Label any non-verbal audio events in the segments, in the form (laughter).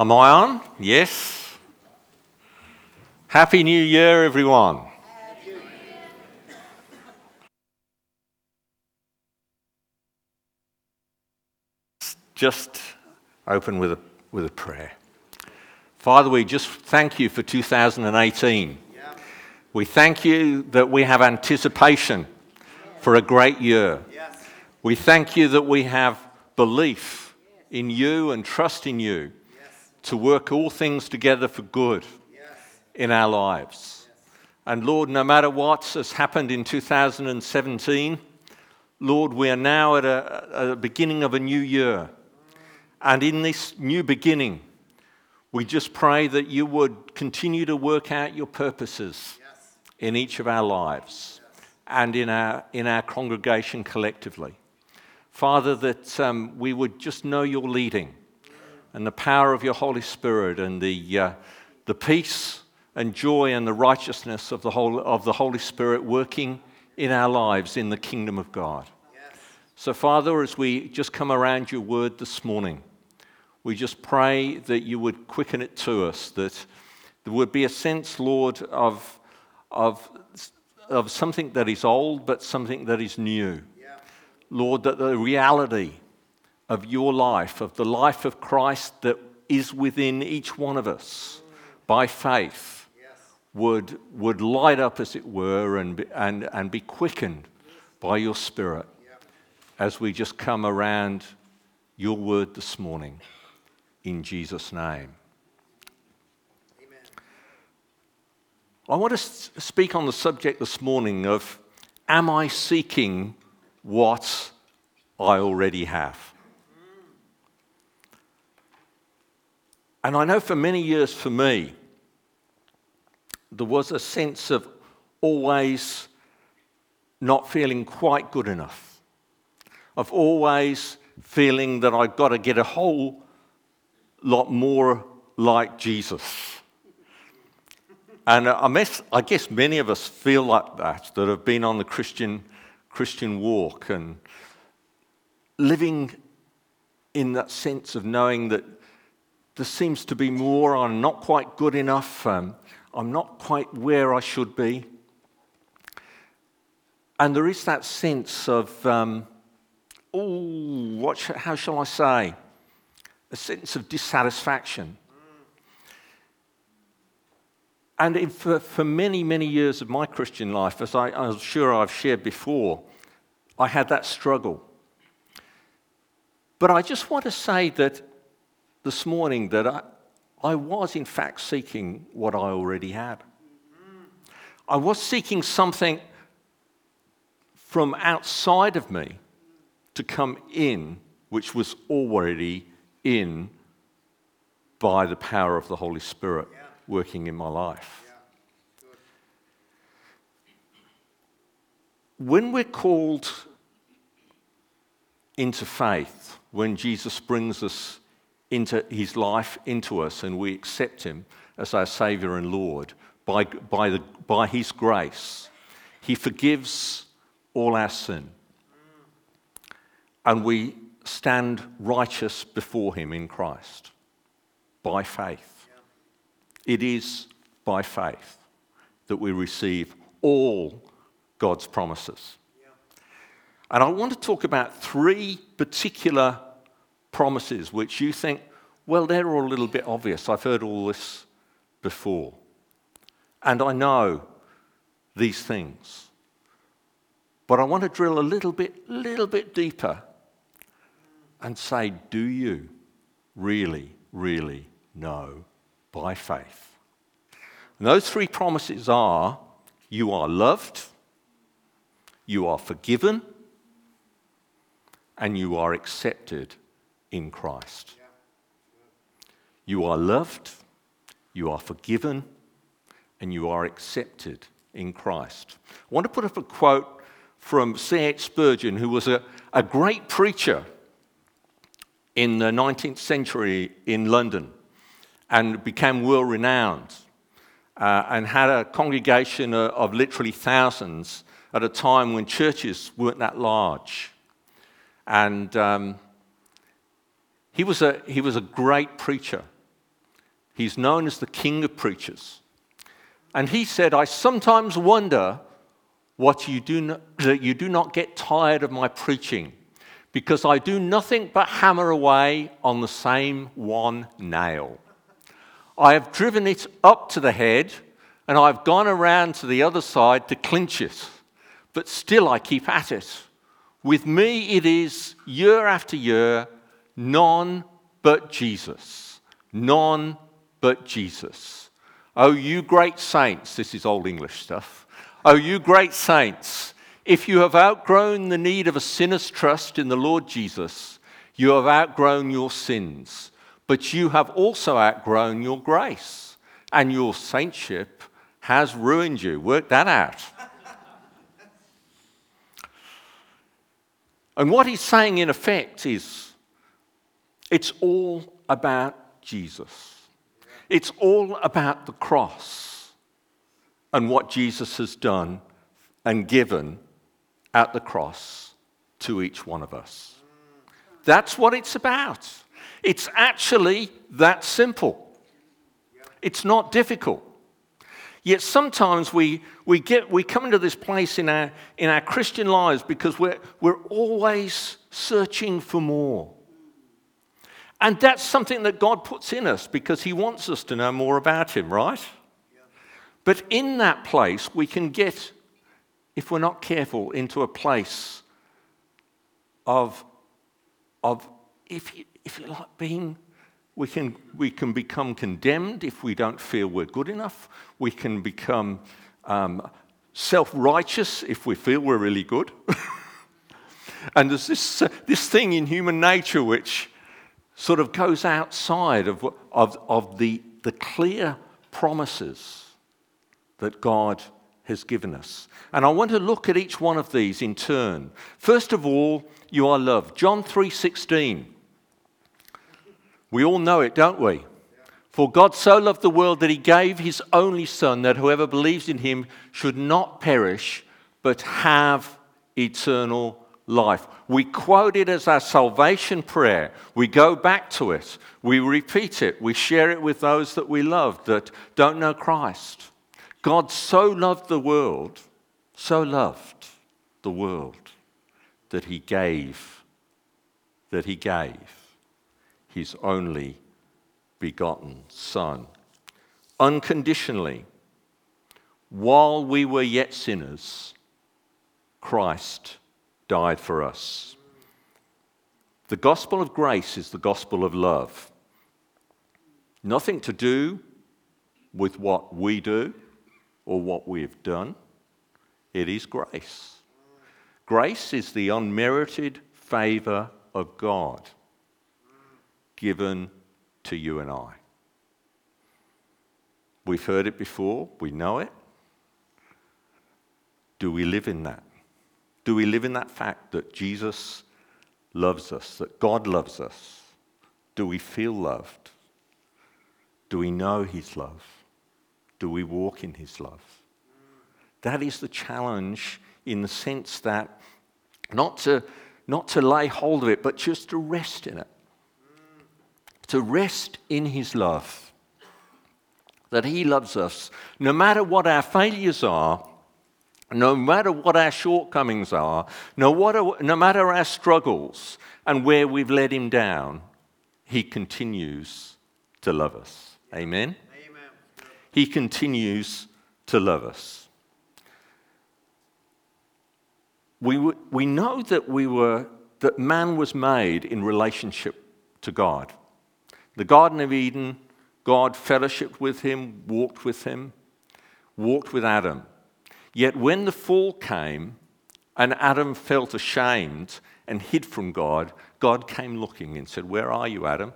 Am I on? Yes. Happy New Year, everyone. Just open with a, with a prayer. Father, we just thank you for 2018. Yeah. We thank you that we have anticipation for a great year. Yes. We thank you that we have belief in you and trust in you to work all things together for good in our lives. And Lord, no matter what has happened in 2017, Lord, we are now at a, a beginning of a new year. And in this new beginning, we just pray that you would continue to work out your purposes yes. in each of our lives yes. and in our, in our congregation collectively. Father, that um, we would just know your leading and the power of your Holy Spirit and the, uh, the peace and joy and the righteousness of the, whole, of the Holy Spirit working in our lives in the kingdom of God. Yes. So, Father, as we just come around your word this morning, we just pray that you would quicken it to us, that there would be a sense, Lord, of, of, of something that is old, but something that is new. Yeah. Lord, that the reality of your life, of the life of Christ that is within each one of us by faith, would, would light up, as it were, and be, and, and be quickened by your Spirit as we just come around your word this morning. In Jesus' name. I want to speak on the subject this morning of Am I seeking what I already have? And I know for many years for me, there was a sense of always not feeling quite good enough, of always feeling that I've got to get a whole lot more like Jesus. And I guess many of us feel like that, that have been on the Christian, Christian walk and living in that sense of knowing that there seems to be more. I'm not quite good enough. Um, I'm not quite where I should be. And there is that sense of, um, oh, sh- how shall I say? A sense of dissatisfaction. And in, for, for many, many years of my Christian life, as I, I'm sure I've shared before, I had that struggle. But I just want to say that this morning that I, I was, in fact, seeking what I already had. I was seeking something from outside of me to come in, which was already in by the power of the Holy Spirit yeah. working in my life. Yeah. When we're called into faith, when Jesus brings us into his life into us and we accept him as our Savior and Lord by, by, the, by his grace, he forgives all our sin. And we stand righteous before him in Christ by faith. It is by faith that we receive all God's promises. And I want to talk about three particular promises which you think, well, they're all a little bit obvious. I've heard all this before. And I know these things. But I want to drill a little bit, little bit deeper and say, do you really, really know by faith? And those three promises are you are loved, you are forgiven, and you are accepted in Christ. You are loved, you are forgiven, and you are accepted in Christ. I want to put up a quote from C.H. Spurgeon, who was a, a great preacher in the 19th century in London and became world renowned uh, and had a congregation of, of literally thousands at a time when churches weren't that large. And um, he was, a, he was a great preacher. He's known as the King of Preachers. And he said, I sometimes wonder what you do that you do not get tired of my preaching, because I do nothing but hammer away on the same one nail. I have driven it up to the head, and I've gone around to the other side to clinch it, but still I keep at it. With me, it is year after year, none but Jesus. None but Jesus. Oh, you great saints, this is Old English stuff. Oh, you great saints, if you have outgrown the need of a sinner's trust in the Lord Jesus, you have outgrown your sins, but you have also outgrown your grace, and your saintship has ruined you. Work that out. and what he's saying, in effect, is it's all about Jesus. It's all about the cross and what Jesus has done and given at the cross to each one of us. That's what it's about. It's actually that simple. It's not difficult. Yet sometimes we, we, get, we come into this place in our, in our Christian lives because we're, we're always searching for more. And that's something that God puts in us because He wants us to know more about Him, right? But in that place, we can get, if we're not careful, into a place of, of if, you, if you like, being, we can, we can become condemned if we don't feel we're good enough. We can become um, self righteous if we feel we're really good. (laughs) and there's this, uh, this thing in human nature which sort of goes outside of, of, of the, the clear promises that God has given us. And I want to look at each one of these in turn. First of all, you are loved. John 3:16. We all know it, don't we? For God so loved the world that he gave his only son that whoever believes in him should not perish but have eternal life. We quote it as our salvation prayer. We go back to it. We repeat it. We share it with those that we love that don't know Christ. God so loved the world, so loved the world that he gave, that he gave his only begotten Son. Unconditionally, while we were yet sinners, Christ died for us. The gospel of grace is the gospel of love. Nothing to do with what we do or what we've done. It is grace. Grace is the unmerited favor of God given to you and I. We've heard it before, we know it. Do we live in that? Do we live in that fact that Jesus loves us, that God loves us? Do we feel loved? Do we know His love? Do we walk in His love? That is the challenge in the sense that not to, not to lay hold of it, but just to rest in it. To rest in His love. That He loves us. No matter what our failures are, no matter what our shortcomings are, no, what, no matter our struggles and where we've let him down, he continues to love us. Amen? Amen. He continues to love us. We, we know that we were that man was made in relationship to God. The Garden of Eden, God fellowshiped with him, walked with him, walked with Adam. Yet when the fall came and Adam felt ashamed and hid from God, God came looking and said, Where are you, Adam?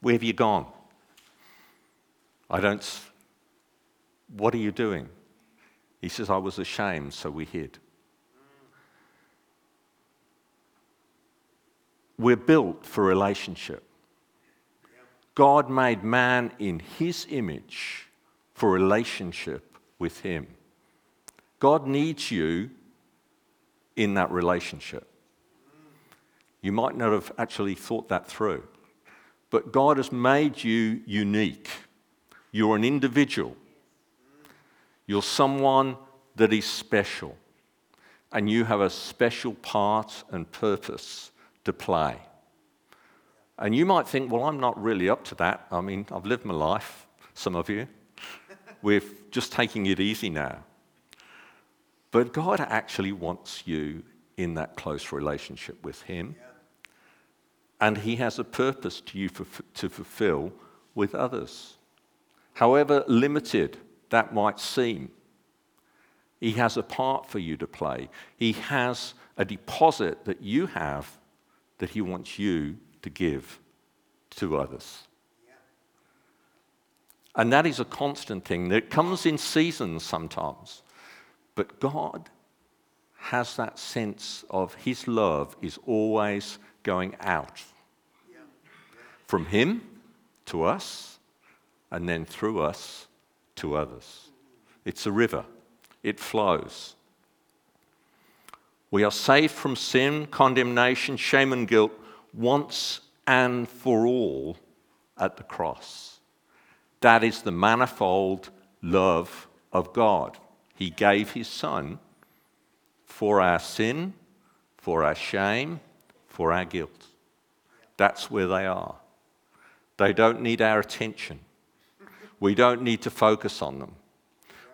Where have you gone? I don't. What are you doing? He says, I was ashamed, so we hid. We're built for relationship. God made man in his image for relationship with him. God needs you in that relationship. You might not have actually thought that through, but God has made you unique. You're an individual. You're someone that is special. And you have a special part and purpose to play. And you might think, well, I'm not really up to that. I mean, I've lived my life, some of you. We're just taking it easy now. But God actually wants you in that close relationship with Him. And He has a purpose to you for, to fulfill with others. However limited that might seem, He has a part for you to play. He has a deposit that you have that He wants you to give to others. And that is a constant thing that comes in seasons sometimes. But God has that sense of His love is always going out from Him to us and then through us to others. It's a river, it flows. We are saved from sin, condemnation, shame, and guilt once and for all at the cross. That is the manifold love of God. He gave his son for our sin, for our shame, for our guilt. That's where they are. They don't need our attention. We don't need to focus on them.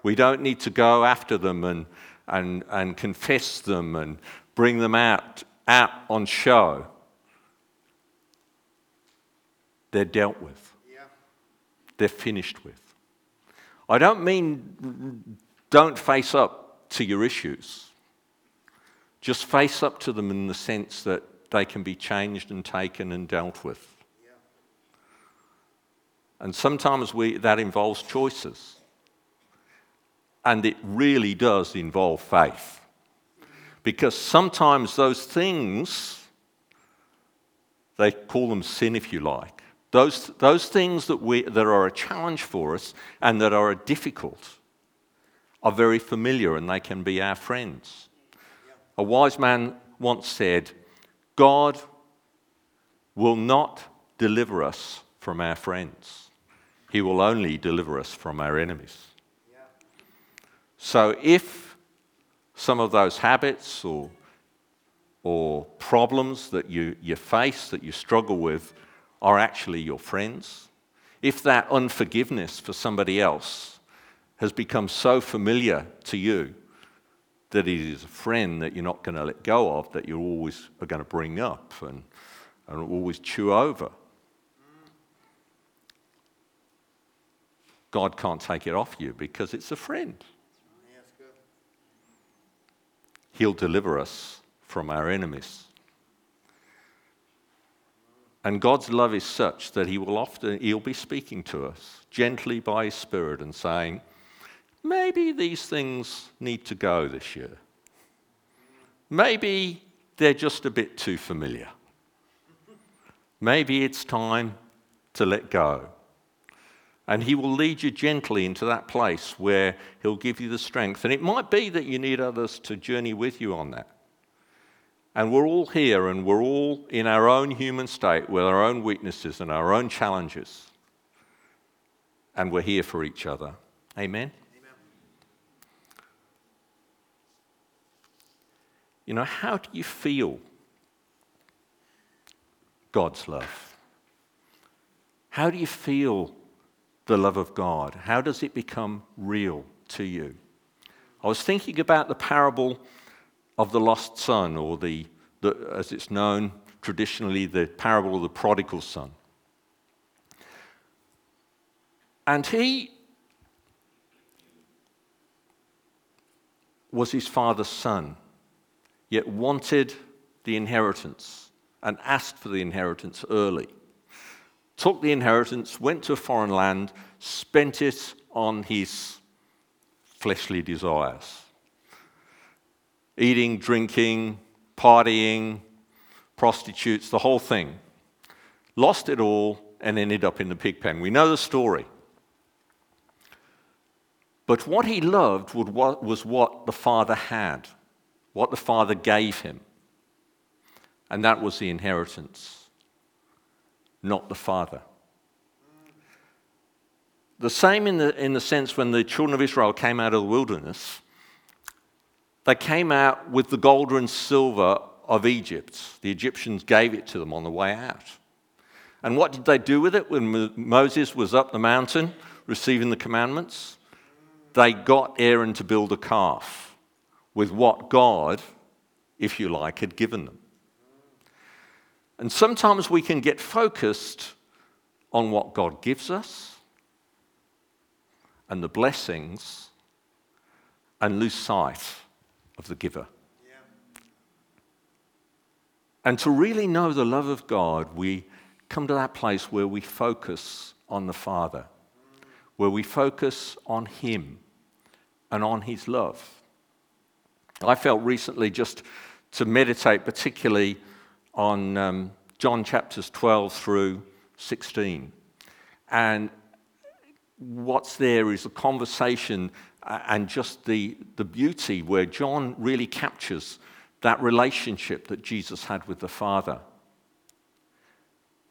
We don't need to go after them and, and, and confess them and bring them out, out on show. They're dealt with, yeah. they're finished with. I don't mean don't face up to your issues. Just face up to them in the sense that they can be changed and taken and dealt with. And sometimes we, that involves choices. And it really does involve faith. Because sometimes those things, they call them sin if you like, those, those things that, we, that are a challenge for us and that are difficult are very familiar and they can be our friends. A wise man once said, God will not deliver us from our friends, He will only deliver us from our enemies. So if some of those habits or, or problems that you, you face, that you struggle with, are actually your friends, if that unforgiveness for somebody else has become so familiar to you that it is a friend that you're not going to let go of, that you always are going to bring up and, and always chew over. God can't take it off you because it's a friend. He'll deliver us from our enemies. And God's love is such that He will often He'll be speaking to us gently by His Spirit and saying, maybe these things need to go this year. Maybe they're just a bit too familiar. Maybe it's time to let go. And He will lead you gently into that place where He'll give you the strength. And it might be that you need others to journey with you on that. And we're all here and we're all in our own human state with our own weaknesses and our own challenges. And we're here for each other. Amen. You know, how do you feel God's love? How do you feel the love of God? How does it become real to you? I was thinking about the parable of the lost son, or the, the, as it's known traditionally, the parable of the prodigal son. And he was his father's son yet wanted the inheritance and asked for the inheritance early. Took the inheritance, went to a foreign land, spent it on his fleshly desires eating, drinking, partying, prostitutes, the whole thing. Lost it all and ended up in the pig pen. We know the story. But what he loved was what the father had what the Father gave him. And that was the inheritance. not the Father. The same in the, in the sense when the children of Israel came out of the wilderness, they came out with the gold and silver of Egypt. The Egyptians gave it to them on the way out. And what did they do with it when Moses was up the mountain receiving the commandments? They got Aaron to build a calf with what God, if you like, had given them. And sometimes we can get focused on what God gives us and the blessings and lose sight of the giver. And to really know the love of God, we come to that place where we focus on the Father, where we focus on Him and on His love. I felt recently just to meditate particularly on um, John chapters 12 through 16. And what's there is a conversation and just the, the beauty where John really captures that relationship that Jesus had with the Father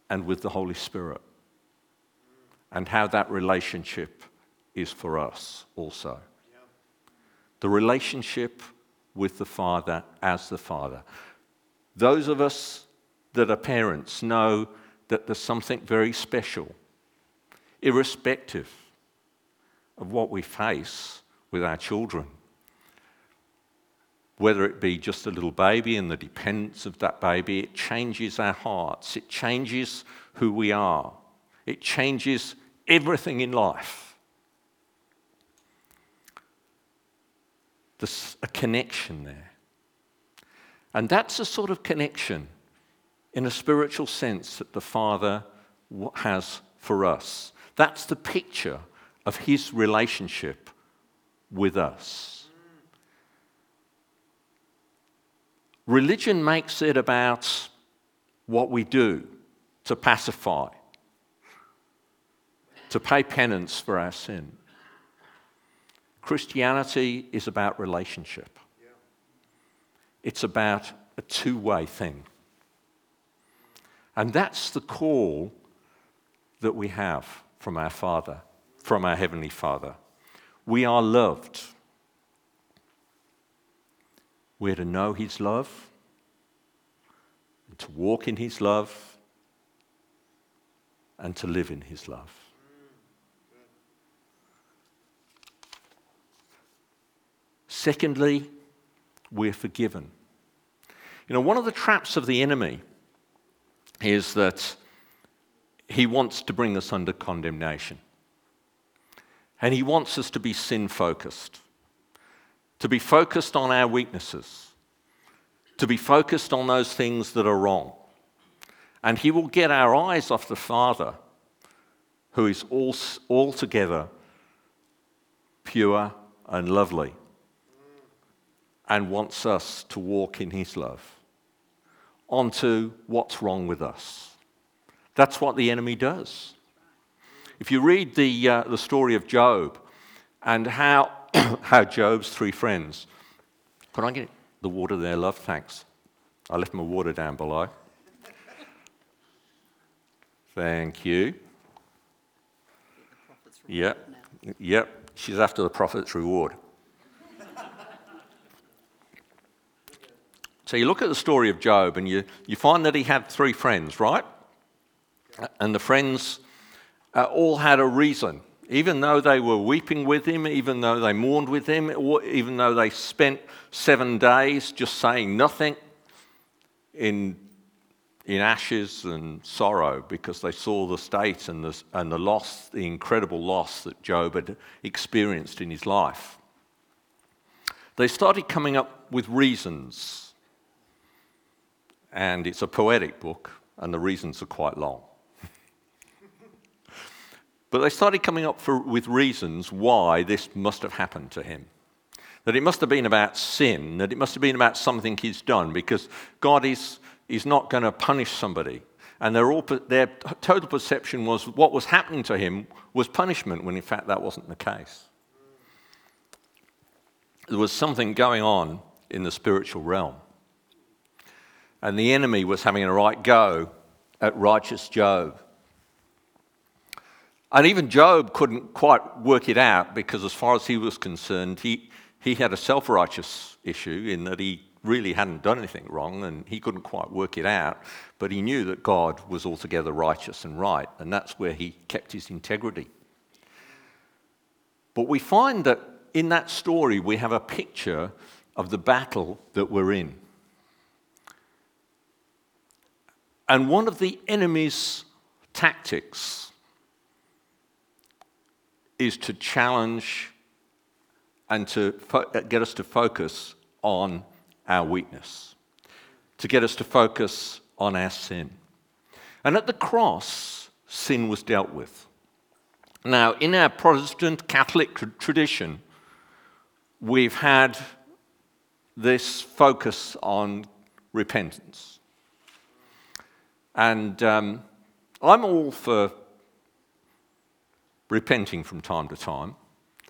and with the Holy Spirit, and how that relationship is for us also. The relationship with the Father as the Father. Those of us that are parents know that there's something very special, irrespective of what we face with our children. Whether it be just a little baby and the dependence of that baby, it changes our hearts, it changes who we are, it changes everything in life. There's a connection there. And that's a sort of connection in a spiritual sense that the Father has for us. That's the picture of His relationship with us. Religion makes it about what we do to pacify, to pay penance for our sin. Christianity is about relationship. It's about a two way thing. And that's the call that we have from our Father, from our Heavenly Father. We are loved. We're to know His love, and to walk in His love, and to live in His love. Secondly, we're forgiven. You know, one of the traps of the enemy is that he wants to bring us under condemnation. And He wants us to be sin focused, to be focused on our weaknesses, to be focused on those things that are wrong. And He will get our eyes off the Father, who is all, altogether pure and lovely, and wants us to walk in His love, onto what's wrong with us. That's what the enemy does. If you read the, uh, the story of Job and how, (coughs) how Job's three friends, could I get the water there, love? Thanks. I left my water down below. Thank you. Yep. Yep. She's after the prophet's reward. So you look at the story of Job and you, you find that he had three friends, right? And the friends uh, all had a reason. Even though they were weeping with him, even though they mourned with him, even though they spent seven days just saying nothing in, in ashes and sorrow because they saw the state and the, and the loss, the incredible loss that Job had experienced in his life. They started coming up with reasons. And it's a poetic book, and the reasons are quite long. (laughs) But they started coming up for, with reasons why this must have happened to him. That it must have been about sin, that it must have been about something he's done, because God is, is not going to punish somebody. And their, all, their total perception was what was happening to him was punishment, when in fact that wasn't the case. There was something going on in the spiritual realm. And the enemy was having a right go at righteous Job. And even Job couldn't quite work it out because, as far as he was concerned, he, he had a self righteous issue in that he really hadn't done anything wrong and he couldn't quite work it out. But he knew that God was altogether righteous and right, and that's where he kept his integrity. But we find that in that story, we have a picture of the battle that we're in. And one of the enemy's tactics is to challenge and to fo- uh, get us to focus on our weakness, to get us to focus on our sin. And at the cross, sin was dealt with. Now, in our Protestant Catholic tradition, we've had this focus on repentance. And um, I'm all for repenting from time to time,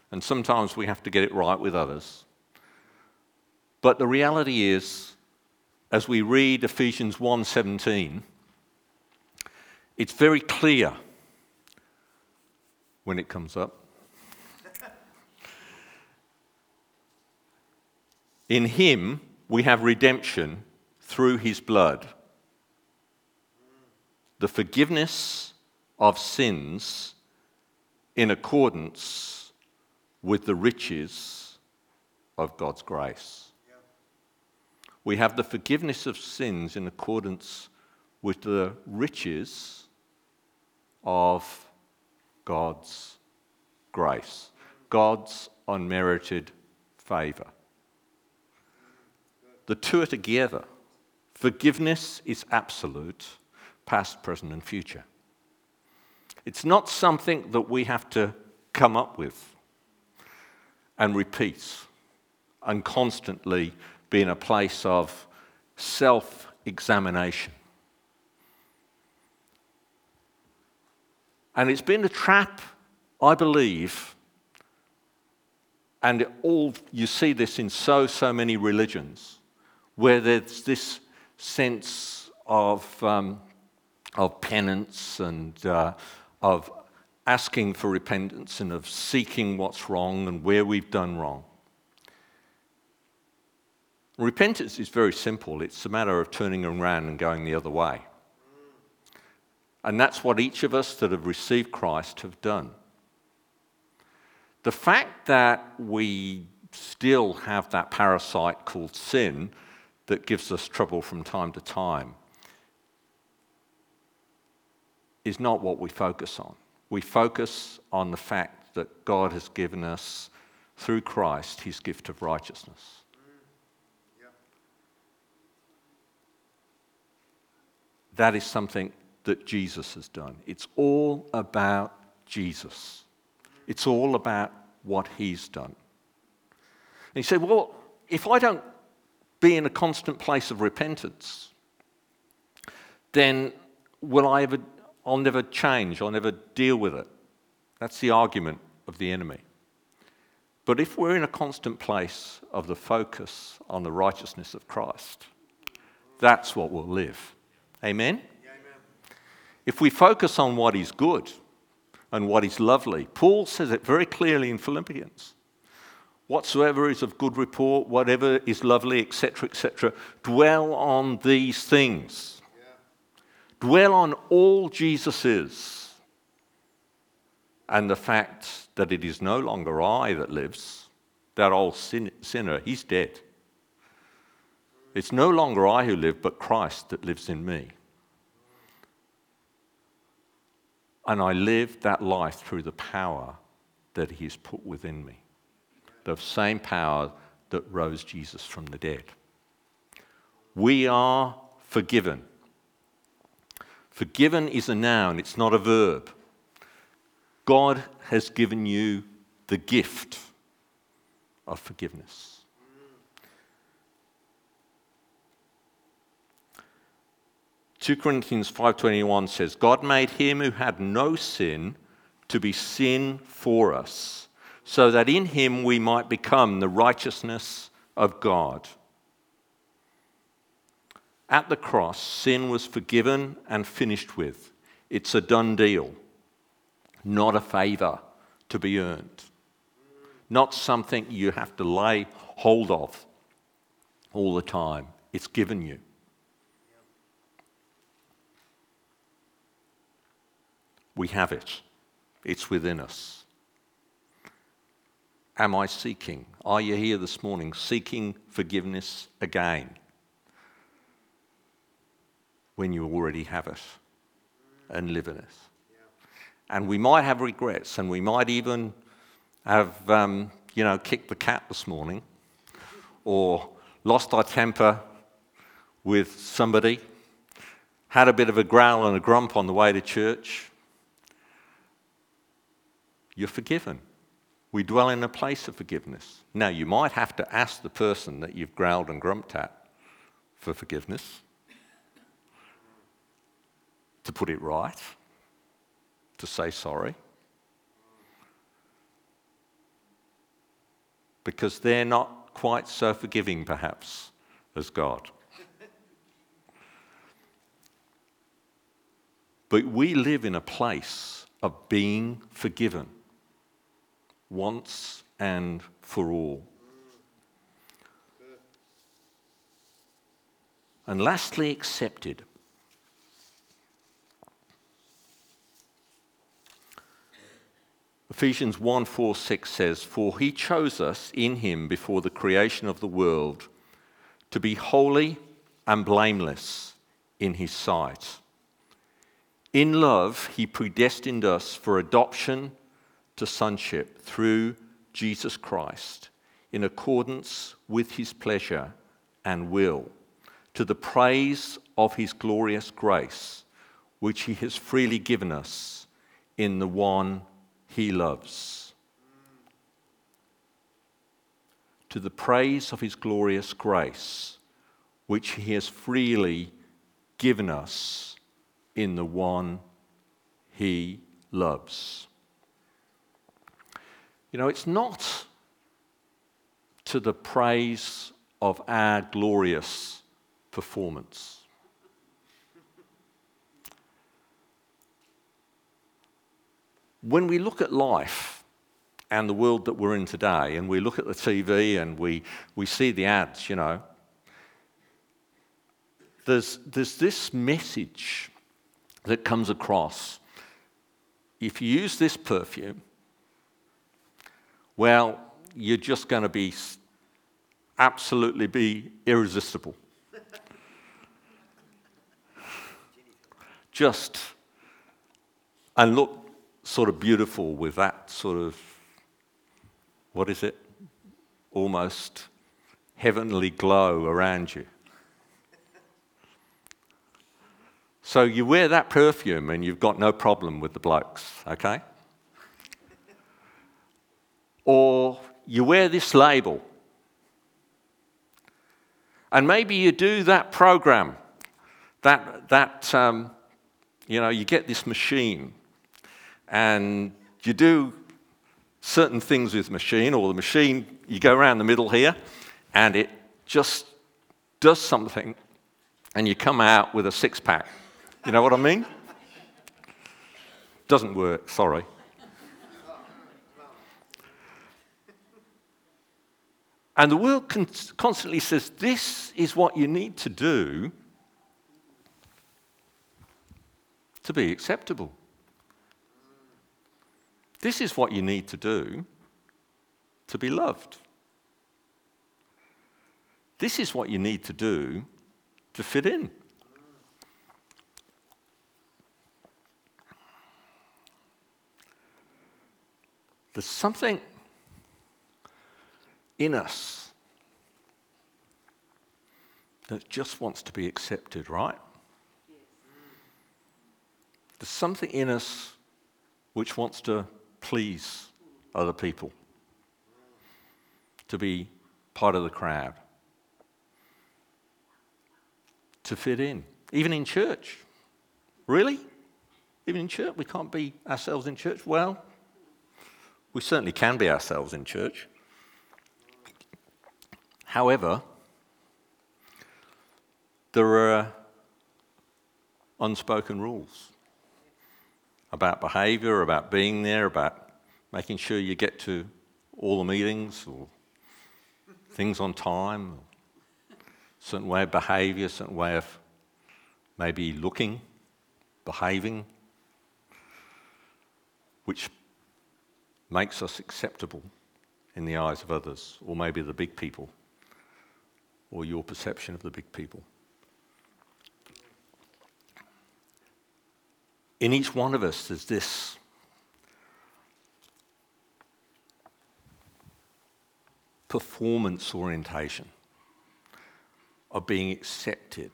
and sometimes we have to get it right with others. But the reality is, as we read Ephesians 1:17, it's very clear when it comes up. In him we have redemption through his blood, the forgiveness of sins in accordance with the riches of God's grace. We have the forgiveness of sins in accordance with the riches of God's grace, God's unmerited favour. The two are together. Forgiveness is absolute, past, present, and future. It's not something that we have to come up with and repeat and constantly be in a place of self examination. And it's been a trap, I believe, and all you see this in so, so many religions, where there's this sense of, um, of penance and uh, of asking for repentance and of seeking what's wrong and where we've done wrong. Repentance is very simple. It's a matter of turning around and going the other way. And that's what each of us that have received Christ have done. The fact that we still have that parasite called sin that gives us trouble from time to time is not what we focus on. We focus on the fact that God has given us, through Christ, his gift of righteousness. That is something that Jesus has done. It's all about Jesus. It's all about what he's done. And you say, well, if I don't be in a constant place of repentance, then will I ever, I'll never change, I'll never deal with it. That's the argument of the enemy. But if we're in a constant place of the focus on the righteousness of Christ, that's what we'll live. Amen? If we focus on what is good and what is lovely, Paul says it very clearly in Philippians. Whatsoever is of good report, whatever is lovely, etc., etc., dwell on these things. Dwell on all Jesus is and the fact that it is no longer I that lives, that old sin- sinner, he's dead. It's no longer I who live, but Christ that lives in me. And I live that life through the power that He has put within me. The same power that rose Jesus from the dead. We are forgiven. Forgiven is a noun, it's not a verb. God has given you the gift of forgiveness. 2 Corinthians 5:21 says, God made him who had no sin to be sin for us, so that in him we might become the righteousness of God. At the cross, sin was forgiven and finished with. It's a done deal, not a favour to be earned, not something you have to lay hold of all the time. It's given you. We have it, it's within us. Am I seeking? Are you here this morning seeking forgiveness again when you already have it and live in it? And we might have regrets and we might even have, um, you know, kicked the cat this morning or lost our temper with somebody, had a bit of a growl and a grump on the way to church. You're forgiven. We dwell in a place of forgiveness. Now, you might have to ask the person that you've growled and grumped at for forgiveness to put it right, to say sorry. Because they're not quite so forgiving, perhaps, as God. but we live in a place of being forgiven once and for all. And lastly, accepted. Ephesians 1 4 6 says, For he chose us in him before the creation of the world to be holy and blameless in his sight. In love, he predestined us for adoption to sonship through Jesus Christ in accordance with his pleasure and will, to the praise of his glorious grace, which he has freely given us in the one he loves. To the praise of his glorious grace, which he has freely given us in the one he loves. You know, it's not to the praise of our glorious performance. When we look at life and the world that we're in today, and we look at the TV and we, we see the ads, you know, there's, there's this message that comes across. If you use this perfume, well, you're just going to be absolutely be irresistible. (laughs) just and look sort of beautiful with that sort of what is it? Almost heavenly glow around you. So you wear that perfume and you've got no problem with the blokes, okay? or you wear this label. And maybe you do that program, that, that um, you know, you get this machine and you do certain things with the machine, or the machine, you go around the middle here and it just does something and you come out with a six pack. You know what I mean? Doesn't work, sorry. And the world constantly says, This is what you need to do to be acceptable. This is what you need to do to be loved. This is what you need to do to fit in. There's something in us that just wants to be accepted, right? There's something in us which wants to please other people, to be part of the crowd, to fit in, even in church. Really? Even in church? We can't be ourselves in church? Well, we certainly can be ourselves in church. However, there are unspoken rules about behavior, about being there, about making sure you get to all the meetings or things on time, certain way of behavior, certain way of maybe looking, behaving, which makes us acceptable in the eyes of others, or maybe the big people, or your perception of the big people. In each one of us, there's this performance orientation of being accepted,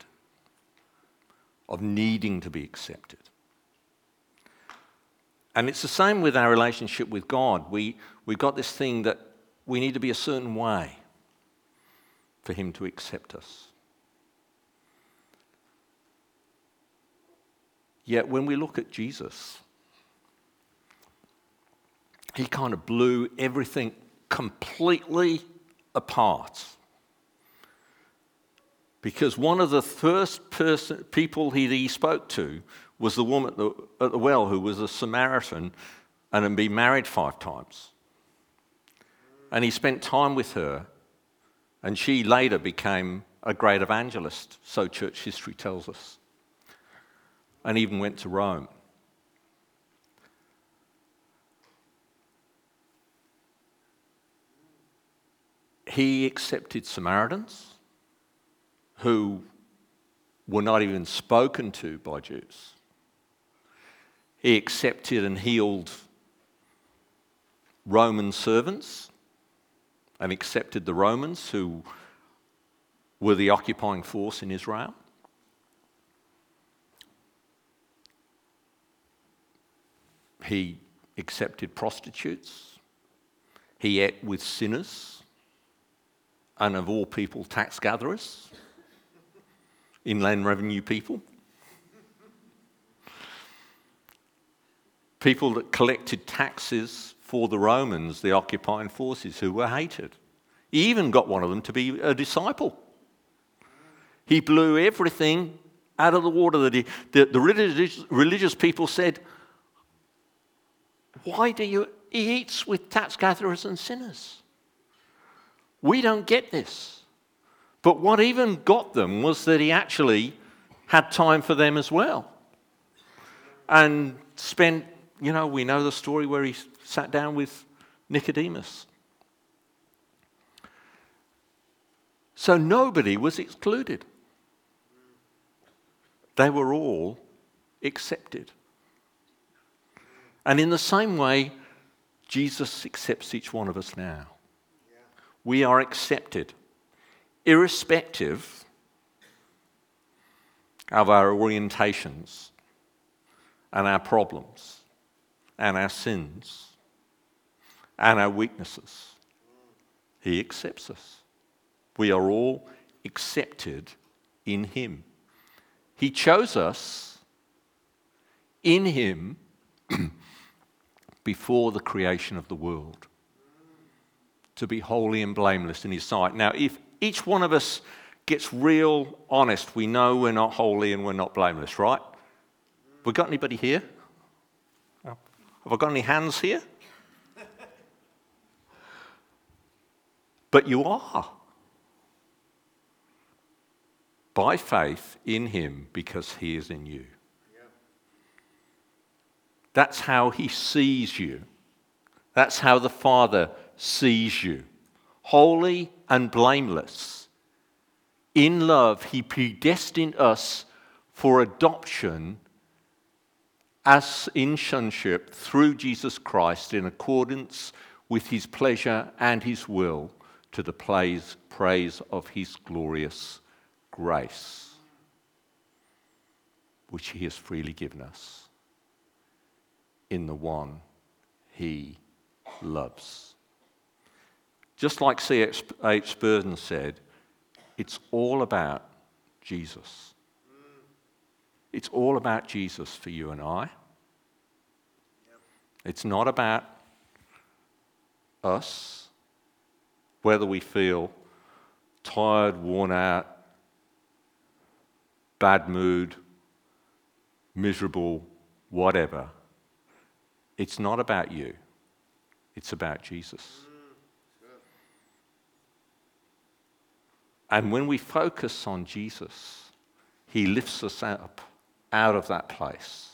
of needing to be accepted. And it's the same with our relationship with God. We, we've got this thing that we need to be a certain way for Him to accept us. Yet when we look at Jesus, He kind of blew everything completely apart. Because one of the first person, people he, he spoke to was the woman at the, at the well who was a Samaritan and had been married five times. And he spent time with her, and she later became a great evangelist, so church history tells us, and even went to Rome. He accepted Samaritans who were not even spoken to by Jews. He accepted and healed Roman servants and accepted the Romans who were the occupying force in Israel. He accepted prostitutes. He ate with sinners and, of all people, tax gatherers, inland revenue people. people that collected taxes for the Romans, the occupying forces, who were hated. He even got one of them to be a disciple. He blew everything out of the water. That he, the, the religious, religious people said, Why do you? He eats with tax gatherers and sinners. We don't get this. But what even got them was that he actually had time for them as well and spent you know, we know the story where he sat down with Nicodemus. So nobody was excluded. They were all accepted. And in the same way, Jesus accepts each one of us now. We are accepted, irrespective of our orientations and our problems and our sins and our weaknesses. He accepts us. We are all accepted in Him. He chose us in Him (clears throat) before the creation of the world to be holy and blameless in His sight. Now, if each one of us gets real honest, we know we're not holy and we're not blameless, right? We got anybody here? Have I got any hands here? but you are. By faith in Him because He is in you. That's how He sees you. That's how the Father sees you. Holy and blameless. In love, He predestined us for adoption as in sonship through Jesus Christ in accordance with his pleasure and his will to the praise, praise of his glorious grace, which he has freely given us in the one he loves. Just like C.H. Spurgeon said, it's all about Jesus. It's all about Jesus for you and I. It's not about us, whether we feel tired, worn out, bad mood, miserable, whatever, it's not about you, it's about Jesus. And when we focus on Jesus, He lifts us up out of that place.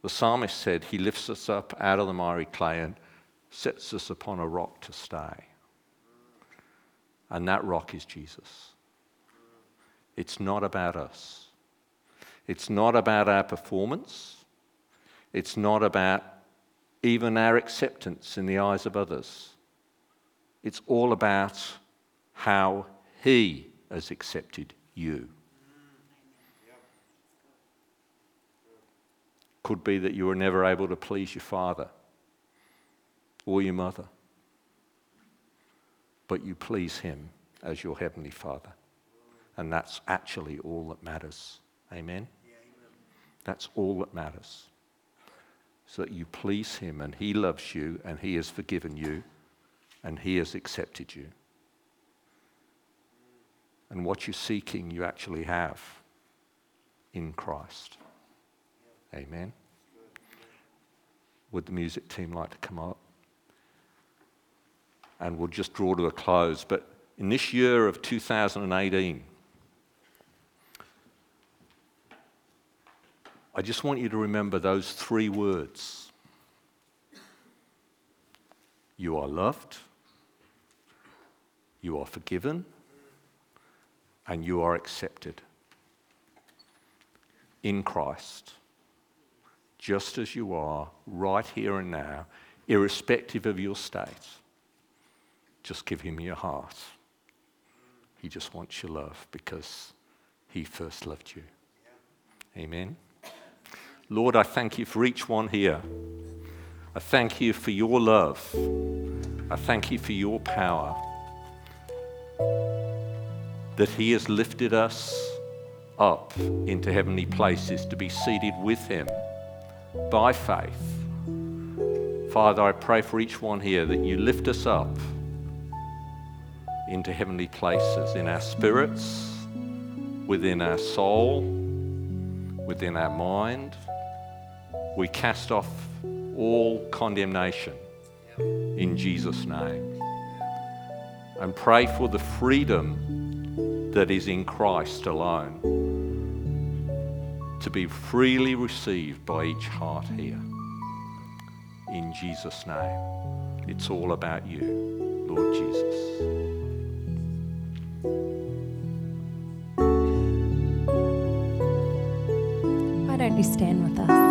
The psalmist said, He lifts us up out of the miry clay and sets us upon a rock to stay. And that rock is Jesus. It's not about us. It's not about our performance. It's not about even our acceptance in the eyes of others. It's all about how He has accepted you. Could be that you were never able to please your father or your mother, but you please Him as your Heavenly Father. And that's actually all that matters. Amen? That's all that matters. So that you please Him and He loves you and He has forgiven you and He has accepted you. And what you're seeking, you actually have in Christ. Amen. Would the music team like to come up? And we'll just draw to a close. But in this year of 2018, I just want you to remember those three words You are loved, you are forgiven, and you are accepted in Christ, just as you are, right here and now, irrespective of your state. Just give him your heart. He just wants your love because he first loved you. Amen. Lord, I thank you for each one here. I thank you for your love. I thank you for your power. That He has lifted us up into heavenly places to be seated with Him by faith. Father, I pray for each one here that you lift us up into heavenly places in our spirits, within our soul, within our mind we cast off all condemnation in Jesus' name. And pray for the freedom that is in Christ alone to be freely received by each heart here. In Jesus' name. It's all about you, Lord Jesus. Why don't you stand with us?